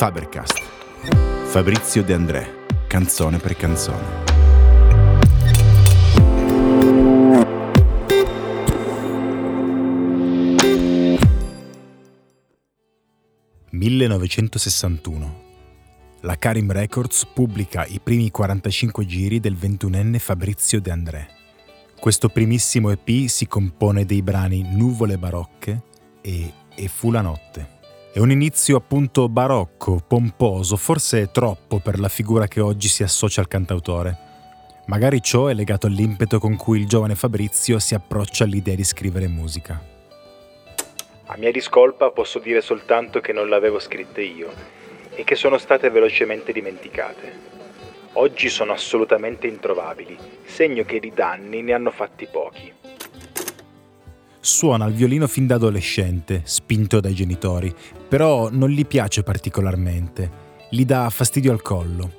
Fabercast. Fabrizio De André, canzone per canzone. «1961. La Karim Records pubblica i primi 45 giri del ventunenne Fabrizio De André. Questo primissimo EP si compone dei brani Nuvole barocche e E fu la notte. È un inizio appunto barocco, pomposo, forse troppo per la figura che oggi si associa al cantautore. Magari ciò è legato all'impeto con cui il giovane Fabrizio si approccia all'idea di scrivere musica. A mia discolpa posso dire soltanto che non le avevo scritte io e che sono state velocemente dimenticate. Oggi sono assolutamente introvabili, segno che di danni ne hanno fatti pochi. Suona il violino fin da adolescente, spinto dai genitori, però non gli piace particolarmente, gli dà fastidio al collo.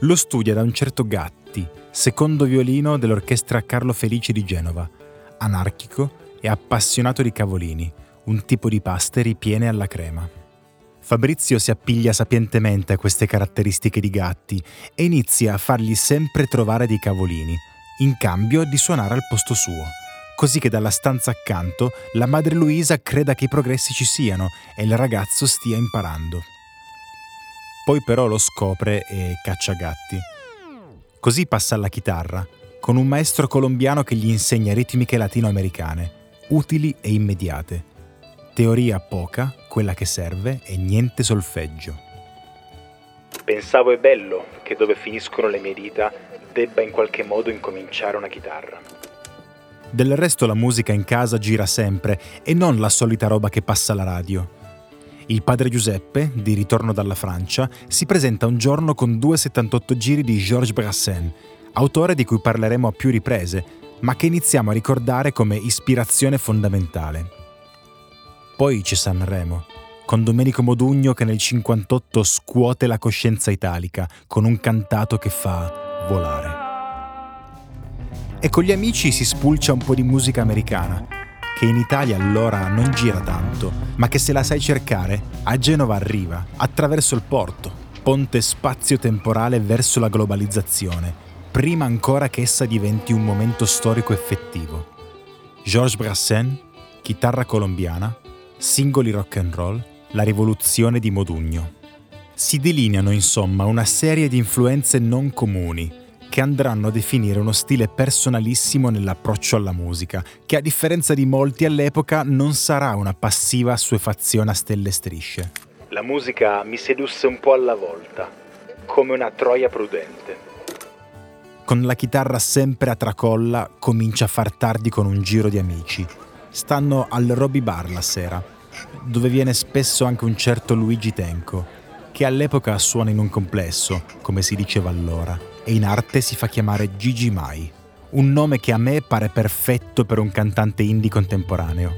Lo studia da un certo Gatti, secondo violino dell'orchestra Carlo Felici di Genova, anarchico e appassionato di cavolini, un tipo di paste ripiene alla crema. Fabrizio si appiglia sapientemente a queste caratteristiche di Gatti e inizia a fargli sempre trovare dei cavolini, in cambio di suonare al posto suo così che dalla stanza accanto la madre Luisa creda che i progressi ci siano e il ragazzo stia imparando. Poi però lo scopre e caccia gatti. Così passa alla chitarra, con un maestro colombiano che gli insegna ritmiche latinoamericane, utili e immediate. Teoria poca, quella che serve, e niente solfeggio. Pensavo è bello che dove finiscono le mie dita debba in qualche modo incominciare una chitarra. Del resto la musica in casa gira sempre e non la solita roba che passa alla radio. Il padre Giuseppe, di ritorno dalla Francia, si presenta un giorno con due 78 giri di Georges Brassens, autore di cui parleremo a più riprese, ma che iniziamo a ricordare come ispirazione fondamentale. Poi c'è Sanremo, con Domenico Modugno che nel 58 scuote la coscienza italica con un cantato che fa volare e con gli amici si spulcia un po' di musica americana, che in Italia allora non gira tanto, ma che se la sai cercare, a Genova arriva, attraverso il porto, ponte spazio-temporale verso la globalizzazione, prima ancora che essa diventi un momento storico effettivo. Georges Brassens, chitarra colombiana, singoli rock and roll, la rivoluzione di Modugno. Si delineano insomma una serie di influenze non comuni, che andranno a definire uno stile personalissimo nell'approccio alla musica, che a differenza di molti all'epoca non sarà una passiva assuefazione a stelle e strisce. La musica mi sedusse un po' alla volta, come una troia prudente. Con la chitarra sempre a tracolla comincia a far tardi con un giro di amici. Stanno al Robbie Bar la sera, dove viene spesso anche un certo Luigi Tenco, che all'epoca suona in un complesso, come si diceva allora e in arte si fa chiamare Gigi Mai, un nome che a me pare perfetto per un cantante indie contemporaneo.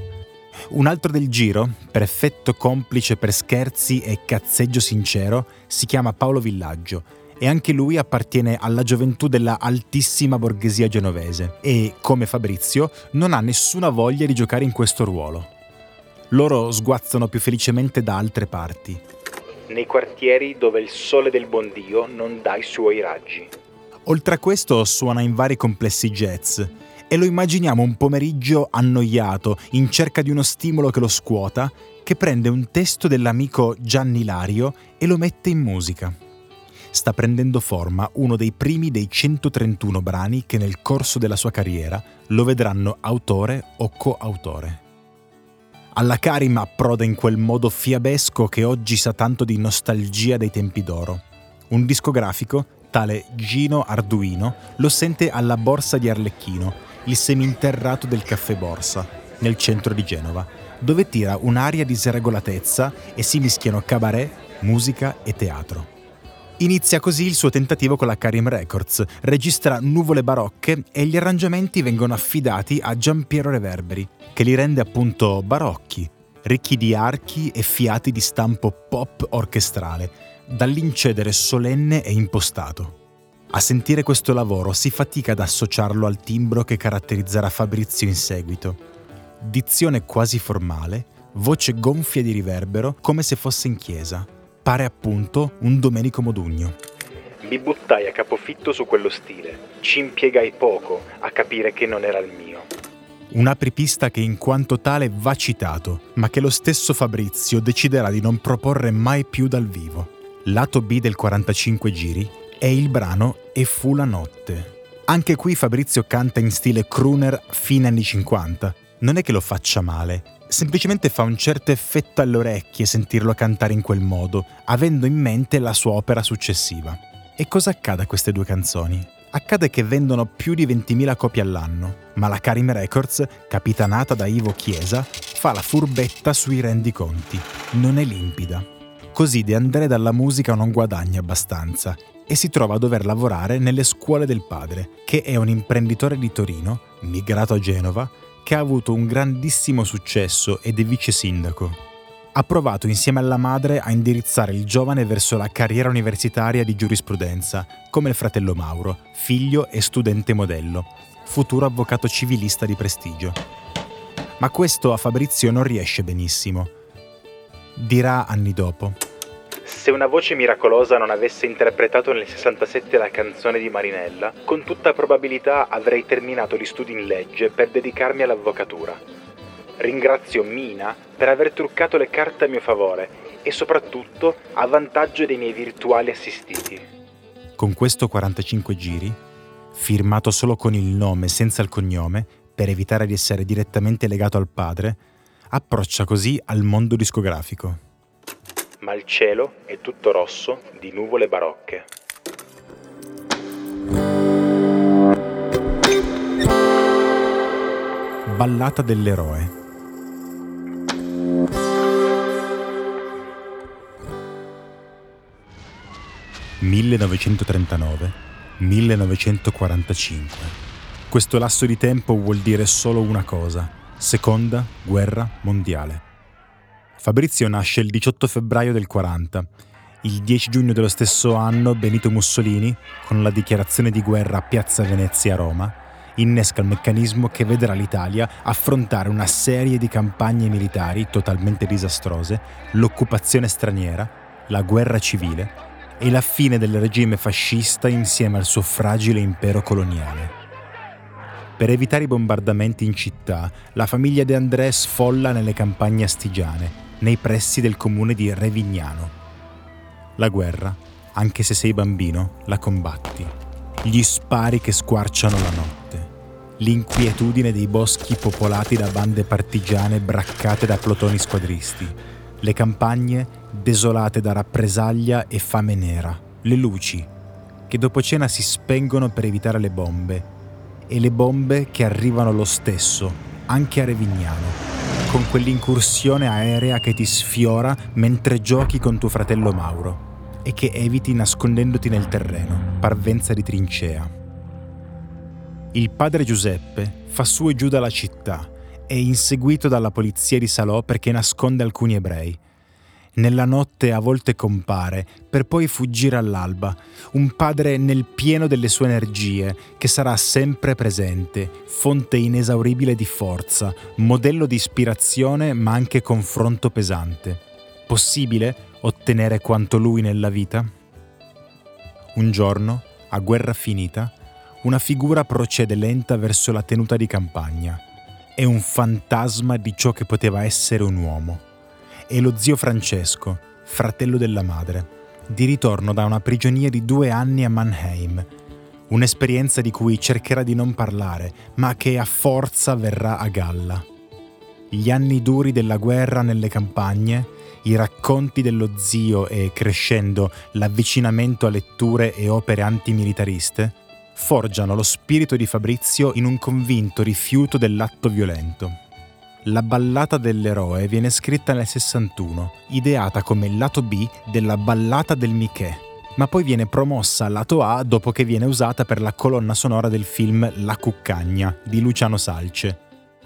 Un altro del giro, perfetto complice per scherzi e cazzeggio sincero, si chiama Paolo Villaggio e anche lui appartiene alla gioventù della altissima borghesia genovese e, come Fabrizio, non ha nessuna voglia di giocare in questo ruolo. Loro sguazzano più felicemente da altre parti. Nei quartieri dove il sole del buon Dio non dà i suoi raggi. Oltre a questo suona in vari complessi jazz e lo immaginiamo un pomeriggio annoiato, in cerca di uno stimolo che lo scuota, che prende un testo dell'amico Gianni Lario e lo mette in musica. Sta prendendo forma uno dei primi dei 131 brani che nel corso della sua carriera lo vedranno autore o coautore. Alla Karim approda in quel modo fiabesco che oggi sa tanto di nostalgia dei tempi d'oro. Un discografico tale Gino Arduino lo sente alla Borsa di Arlecchino, il seminterrato del caffè Borsa, nel centro di Genova, dove tira un'aria di sregolatezza e si mischiano cabaret, musica e teatro. Inizia così il suo tentativo con la Karim Records, registra Nuvole Barocche e gli arrangiamenti vengono affidati a Giampiero Reverberi, che li rende appunto barocchi, ricchi di archi e fiati di stampo pop orchestrale, dall'incedere solenne e impostato. A sentire questo lavoro si fatica ad associarlo al timbro che caratterizzerà Fabrizio in seguito. Dizione quasi formale, voce gonfia di riverbero come se fosse in chiesa. appare appunto un Domenico Modugno. Mi buttai a capofitto su quello stile. Ci impiegai poco a capire che non era il mio. Un apripista che in quanto tale va citato, ma che lo stesso Fabrizio deciderà di non proporre mai più dal vivo. Lato B del 45 giri è il brano E fu la notte. Anche qui Fabrizio canta in stile crooner fine anni 50. Non è che lo faccia male, semplicemente fa un certo effetto alle orecchie sentirlo cantare in quel modo, avendo in mente la sua opera successiva. E cosa accade a queste due canzoni? Accade che vendono più di 20.000 copie all'anno, ma la Karim Records, capitanata da Ivo Chiesa, fa la furbetta sui rendiconti. Non è limpida. Così De André dalla musica non guadagna abbastanza e si trova a dover lavorare nelle scuole del padre, che è un imprenditore di Torino, migrato a Genova, che ha avuto un grandissimo successo ed è vice sindaco. Ha provato insieme alla madre a indirizzare il giovane verso la carriera universitaria di giurisprudenza, come il fratello Mauro, figlio e studente modello, futuro avvocato civilista di prestigio. Ma questo a Fabrizio non riesce benissimo. Dirà anni dopo. Se una voce miracolosa non avesse interpretato nel 67 la canzone di Marinella, con tutta probabilità avrei terminato gli studi in legge per dedicarmi all'avvocatura. Ringrazio Mina per aver truccato le carte a mio favore e soprattutto a vantaggio dei miei virtuali assistiti. Con questo 45 giri, firmato solo con il nome senza il cognome, per evitare di essere direttamente legato al padre, approccia così al mondo discografico ma il cielo è tutto rosso di nuvole barocche. Ballata dell'eroe. «1939-1945». Questo lasso di tempo vuol dire solo una cosa, Seconda Guerra Mondiale. Fabrizio nasce il 18 febbraio del 40. Il 10 giugno dello stesso anno Benito Mussolini, con la dichiarazione di guerra a Piazza Venezia a Roma, innesca il meccanismo che vedrà l'Italia affrontare una serie di campagne militari totalmente disastrose, l'occupazione straniera, la guerra civile e la fine del regime fascista insieme al suo fragile impero coloniale. Per evitare i bombardamenti in città, la famiglia De André sfolla nelle campagne astigiane nei pressi del comune di Revignano. La guerra, anche se sei bambino, la combatti. Gli spari che squarciano la notte. L'inquietudine dei boschi popolati da bande partigiane braccate da plotoni squadristi. Le campagne desolate da rappresaglia e fame nera. Le luci, che dopo cena si spengono per evitare le bombe. E le bombe che arrivano lo stesso, anche a Revignano con quell'incursione aerea che ti sfiora mentre giochi con tuo fratello Mauro e che eviti nascondendoti nel terreno, parvenza di trincea. Il padre Giuseppe fa su e giù dalla città, è inseguito dalla polizia di Salò perché nasconde alcuni ebrei nella notte a volte compare, per poi fuggire all'alba, un padre nel pieno delle sue energie, che sarà sempre presente, fonte inesauribile di forza, modello di ispirazione ma anche confronto pesante. Possibile ottenere quanto lui nella vita? Un giorno, a guerra finita, una figura procede lenta verso la tenuta di campagna. È un fantasma di ciò che poteva essere un uomo e lo zio Francesco, fratello della madre, di ritorno da una prigionia di due anni a Mannheim, un'esperienza di cui cercherà di non parlare, ma che a forza verrà a galla. Gli anni duri della guerra nelle campagne, i racconti dello zio e, crescendo, l'avvicinamento a letture e opere antimilitariste, forgiano lo spirito di Fabrizio in un convinto rifiuto dell'atto violento. La ballata dell'eroe viene scritta nel 61, ideata come il lato B della ballata del Michè, ma poi viene promossa al lato A dopo che viene usata per la colonna sonora del film La Cuccagna di Luciano Salce.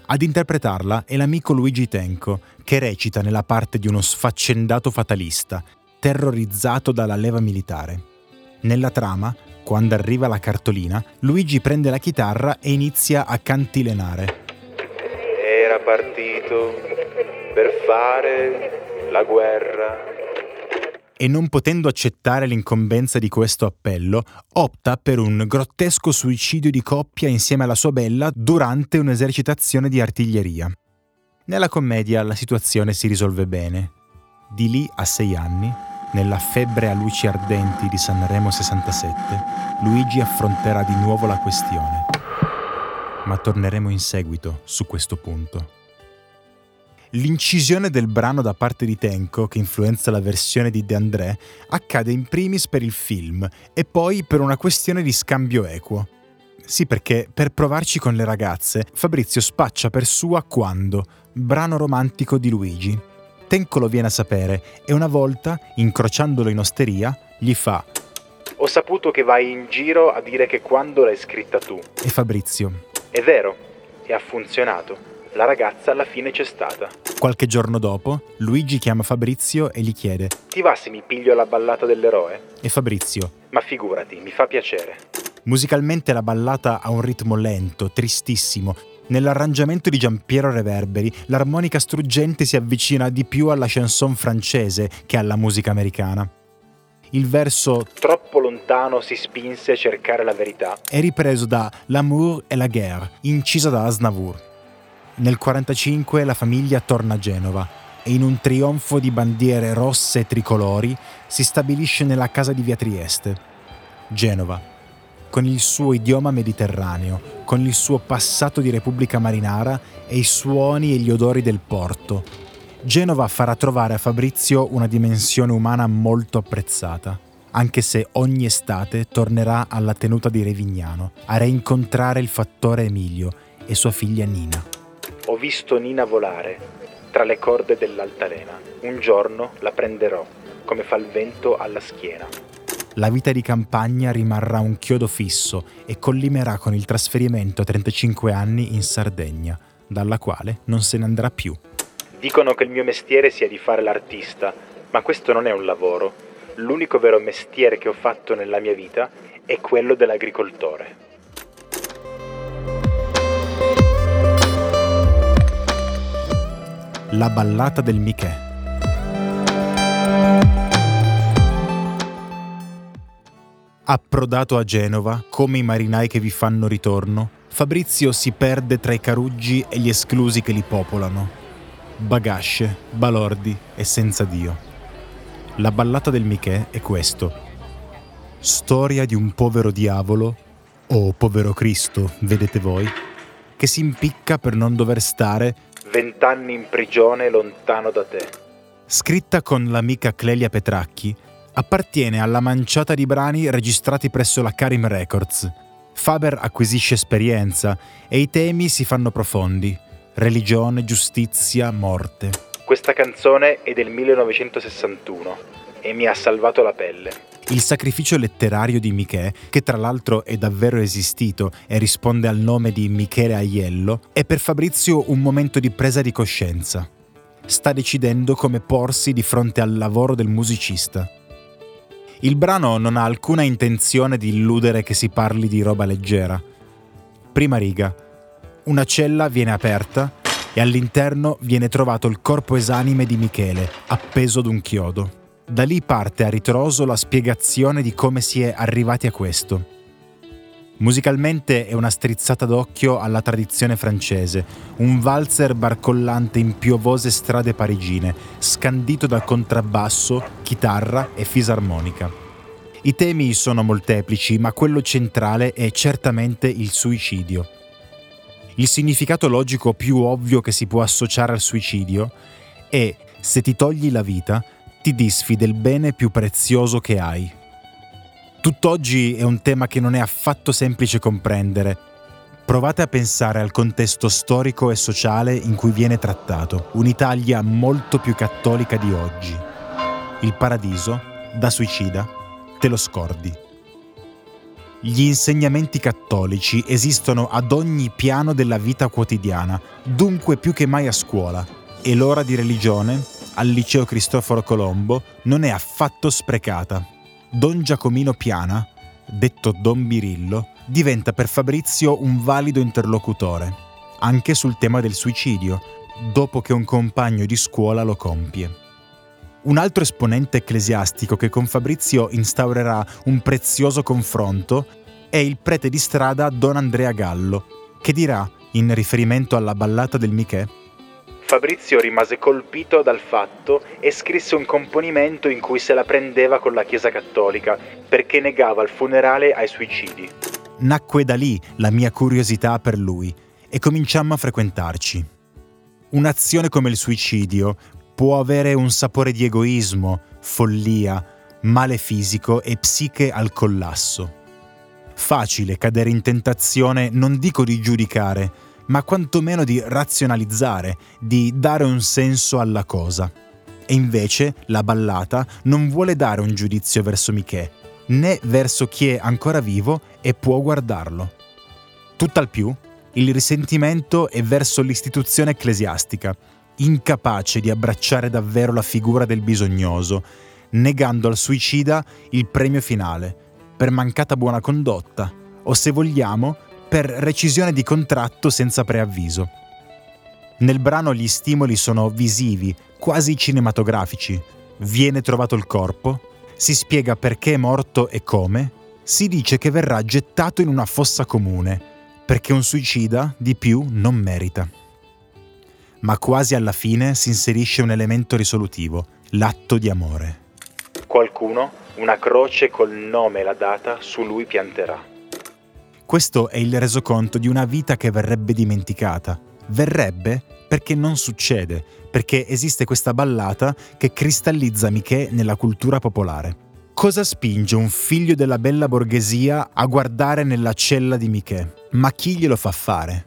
Ad interpretarla è l'amico Luigi Tenco, che recita nella parte di uno sfaccendato fatalista, terrorizzato dalla leva militare. Nella trama, quando arriva la cartolina, Luigi prende la chitarra e inizia a cantilenare partito per fare la guerra e non potendo accettare l'incombenza di questo appello, opta per un grottesco suicidio di coppia insieme alla sua bella durante un'esercitazione di artiglieria. Nella commedia la situazione si risolve bene. Di lì a sei anni, nella febbre a luci ardenti di Sanremo 67, Luigi affronterà di nuovo la questione. Ma torneremo in seguito su questo punto. L'incisione del brano da parte di Tenko, che influenza la versione di De André, accade in primis per il film e poi per una questione di scambio equo. Sì, perché per provarci con le ragazze, Fabrizio spaccia per sua Quando, brano romantico di Luigi. Tenko lo viene a sapere e una volta, incrociandolo in osteria, gli fa Ho saputo che vai in giro a dire che quando l'hai scritta tu. E Fabrizio È vero, e ha funzionato la ragazza alla fine c'è stata. Qualche giorno dopo, Luigi chiama Fabrizio e gli chiede: Ti va se mi piglio la ballata dell'eroe? E Fabrizio: Ma figurati, mi fa piacere. Musicalmente la ballata ha un ritmo lento, tristissimo. Nell'arrangiamento di Giampiero Reverberi, l'armonica struggente si avvicina di più alla chanson francese che alla musica americana. Il verso Troppo lontano si spinse a cercare la verità è ripreso da L'amour et la guerre, incisa da Asnavour. Nel 1945 la famiglia torna a Genova e in un trionfo di bandiere rosse e tricolori si stabilisce nella casa di via Trieste. Genova, con il suo idioma mediterraneo, con il suo passato di Repubblica Marinara e i suoni e gli odori del porto. Genova farà trovare a Fabrizio una dimensione umana molto apprezzata, anche se ogni estate tornerà alla tenuta di Revignano a reincontrare il fattore Emilio e sua figlia Nina. Ho visto Nina volare tra le corde dell'altalena. Un giorno la prenderò, come fa il vento alla schiena. La vita di campagna rimarrà un chiodo fisso e collimerà con il trasferimento a 35 anni in Sardegna, dalla quale non se ne andrà più. Dicono che il mio mestiere sia di fare l'artista, ma questo non è un lavoro. L'unico vero mestiere che ho fatto nella mia vita è quello dell'agricoltore. La ballata del Michè. Approdato a Genova, come i marinai che vi fanno ritorno, Fabrizio si perde tra i caruggi e gli esclusi che li popolano. Bagasce, balordi e senza Dio. La ballata del Michè è questo. Storia di un povero diavolo, o povero Cristo, vedete voi, che si impicca per non dover stare Vent'anni in prigione lontano da te. Scritta con l'amica Clelia Petracchi, appartiene alla manciata di brani registrati presso la Karim Records. Faber acquisisce esperienza e i temi si fanno profondi. Religione, giustizia, morte. Questa canzone è del 1961 e mi ha salvato la pelle. Il sacrificio letterario di Michè, che tra l'altro è davvero esistito e risponde al nome di Michele Aiello, è per Fabrizio un momento di presa di coscienza. Sta decidendo come porsi di fronte al lavoro del musicista. Il brano non ha alcuna intenzione di illudere che si parli di roba leggera. Prima riga. Una cella viene aperta e all'interno viene trovato il corpo esanime di Michele, appeso ad un chiodo. Da lì parte a ritroso la spiegazione di come si è arrivati a questo. Musicalmente è una strizzata d'occhio alla tradizione francese, un valzer barcollante in piovose strade parigine, scandito da contrabbasso, chitarra e fisarmonica. I temi sono molteplici, ma quello centrale è certamente il suicidio. Il significato logico più ovvio che si può associare al suicidio è se ti togli la vita, ti disfi del bene più prezioso che hai. Tutt'oggi è un tema che non è affatto semplice comprendere. Provate a pensare al contesto storico e sociale in cui viene trattato, un'Italia molto più cattolica di oggi. Il paradiso, da suicida, te lo scordi. Gli insegnamenti cattolici esistono ad ogni piano della vita quotidiana, dunque più che mai a scuola, e l'ora di religione, al liceo Cristoforo Colombo non è affatto sprecata. Don Giacomino Piana, detto Don Birillo, diventa per Fabrizio un valido interlocutore, anche sul tema del suicidio, dopo che un compagno di scuola lo compie. Un altro esponente ecclesiastico che con Fabrizio instaurerà un prezioso confronto è il prete di strada Don Andrea Gallo, che dirà, in riferimento alla ballata del Michè, Fabrizio rimase colpito dal fatto e scrisse un componimento in cui se la prendeva con la Chiesa Cattolica perché negava il funerale ai suicidi. Nacque da lì la mia curiosità per lui e cominciammo a frequentarci. Un'azione come il suicidio può avere un sapore di egoismo, follia, male fisico e psiche al collasso. Facile cadere in tentazione non dico di giudicare, ma quantomeno di razionalizzare, di dare un senso alla cosa. E invece la ballata non vuole dare un giudizio verso Michè, né verso chi è ancora vivo e può guardarlo. Tutt'al più, il risentimento è verso l'istituzione ecclesiastica, incapace di abbracciare davvero la figura del bisognoso, negando al suicida il premio finale, per mancata buona condotta, o se vogliamo, per recisione di contratto senza preavviso. Nel brano gli stimoli sono visivi, quasi cinematografici. Viene trovato il corpo, si spiega perché è morto e come, si dice che verrà gettato in una fossa comune, perché un suicida di più non merita. Ma quasi alla fine si inserisce un elemento risolutivo, l'atto di amore. Qualcuno una croce col nome e la data su lui pianterà. Questo è il resoconto di una vita che verrebbe dimenticata. Verrebbe perché non succede, perché esiste questa ballata che cristallizza Michè nella cultura popolare. Cosa spinge un figlio della bella borghesia a guardare nella cella di Michè? Ma chi glielo fa fare?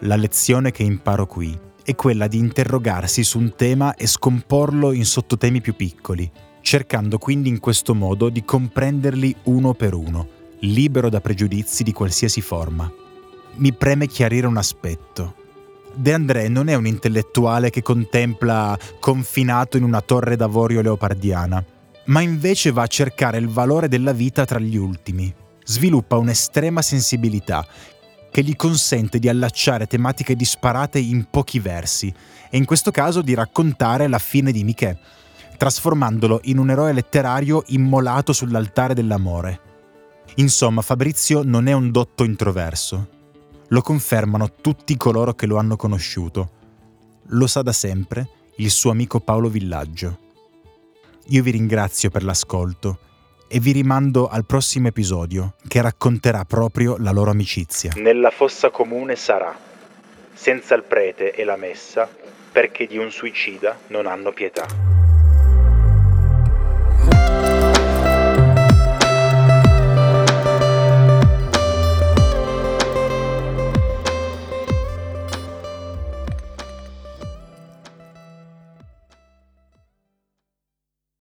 La lezione che imparo qui è quella di interrogarsi su un tema e scomporlo in sottotemi più piccoli, cercando quindi in questo modo di comprenderli uno per uno libero da pregiudizi di qualsiasi forma. Mi preme chiarire un aspetto. De André non è un intellettuale che contempla confinato in una torre d'avorio leopardiana, ma invece va a cercare il valore della vita tra gli ultimi. Sviluppa un'estrema sensibilità che gli consente di allacciare tematiche disparate in pochi versi e in questo caso di raccontare la fine di Michè, trasformandolo in un eroe letterario immolato sull'altare dell'amore. Insomma, Fabrizio non è un dotto introverso. Lo confermano tutti coloro che lo hanno conosciuto. Lo sa da sempre il suo amico Paolo Villaggio. Io vi ringrazio per l'ascolto e vi rimando al prossimo episodio che racconterà proprio la loro amicizia. Nella fossa comune sarà, senza il prete e la messa, perché di un suicida non hanno pietà.